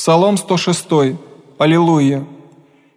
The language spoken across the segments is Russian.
Псалом 106. Аллилуйя.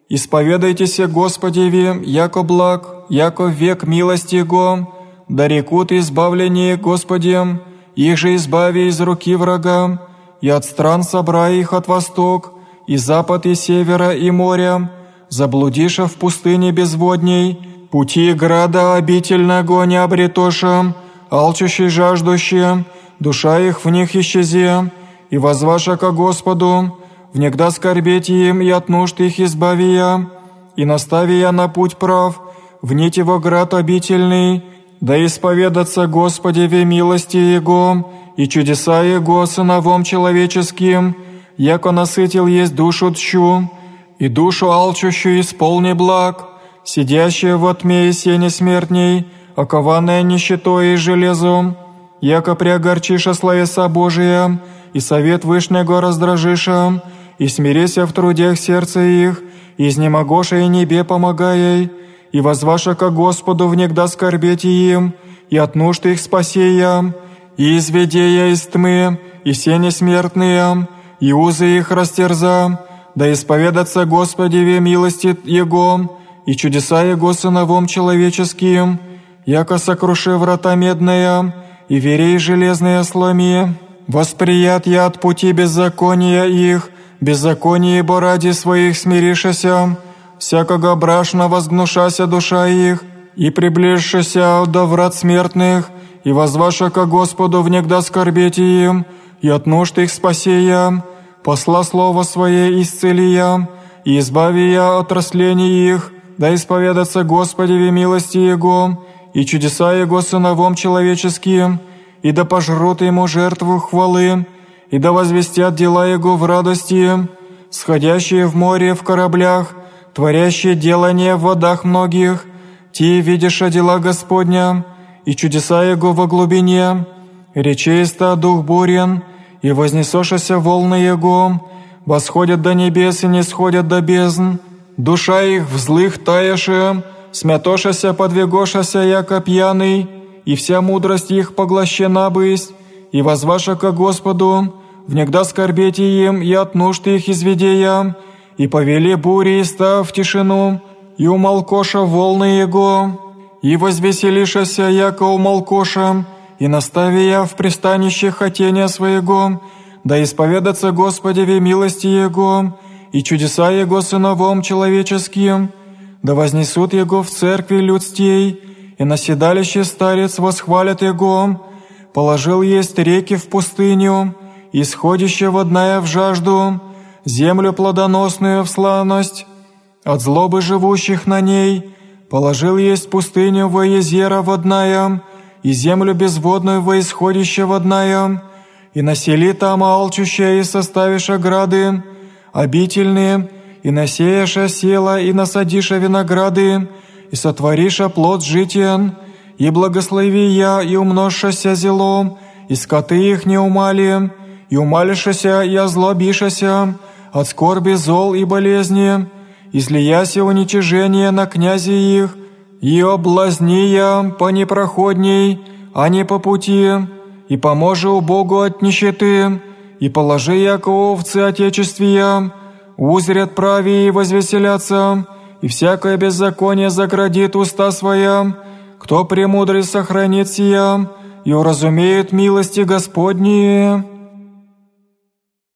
«Исповедайтесь Господеви, яко благ, яко век милости Его, да рекут избавление Господем, их же избави из руки врага, и от стран собра их от восток, и запад, и севера, и моря, заблудиша в пустыне безводней, пути града обительного не обретоша, алчущий жаждущие, душа их в них исчезе, и возваша ко Господу, внегда скорбеть им и от нужд их избави я, и настави я на путь прав, в нить его град обительный, да исповедаться Господи в милости Его и чудеса Его сыновом человеческим, яко насытил есть душу тщу, и душу алчущую исполни благ, сидящая во тьме и сене смертней, окованная нищетой и железом, яко приогорчиша словеса Божия, и совет Вышнего раздражиша, и смирися в трудях сердца их, и изнемогоша и небе помогай, и возваша ко Господу внегда скорбеть им, и от нужд их спасея, и изведея из тьмы, и сени смертные, и узы их растерза, да исповедаться Господеве милости Его, и чудеса Его сыновом человеческим, яко сокруши врата медная, и верей железные сломи, Восприят я от пути беззакония их, беззаконие бо ради своих смирившися, всякого брашна возгнушася душа их, и приближшися до врат смертных, и возваша ко Господу внегда скорбеть им, и от нужд их спасея, посла слово свое исцелия, и избави я от раслений их, да исповедаться Господи в милости Его, и чудеса Его сыновом человеческим, и да пожрут ему жертву хвалы, и да возвестят дела его в радости, сходящие в море в кораблях, творящие делания в водах многих, те видишь дела Господня, и чудеса Его во глубине, речеста дух бурен, и вознесошися волны Его, восходят до небес и не сходят до бездн, душа их в злых таяше, смятошася подвигошася, яко пьяный, и вся мудрость их поглощена бысть, и возваша ко Господу, внегда скорбете им и от нужд их изведея, и повели бури и став тишину, и умолкоша волны Его, и возвеселишася, яко умолкоша, и настави я в пристанище хотения своего, да исповедаться Господи в милости Его, и чудеса Его сыновом человеческим, да вознесут Его в церкви людстей, и на седалище старец восхвалят Его, положил есть реки в пустыню, исходище водная в жажду, землю плодоносную в славность, от злобы живущих на ней, положил есть пустыню во езера водная, и землю безводную во исходище водная, и насели там алчущее и составишь ограды, обительные, и насеяша села, и насадиша винограды, и сотвориша плод житиен, и благослови я, и умножшася зелом, и скоты их не умали, и умалишася, и озлобишася, от скорби зол и болезни, излияся уничижение на князи их, и облазни я по непроходней, а не по пути, и поможи Богу от нищеты, и положи яко овцы отечествия, узрят прави и возвеселятся, и всякое беззаконие заградит уста своя, кто премудрый сохранит сия, и уразумеет милости Господние».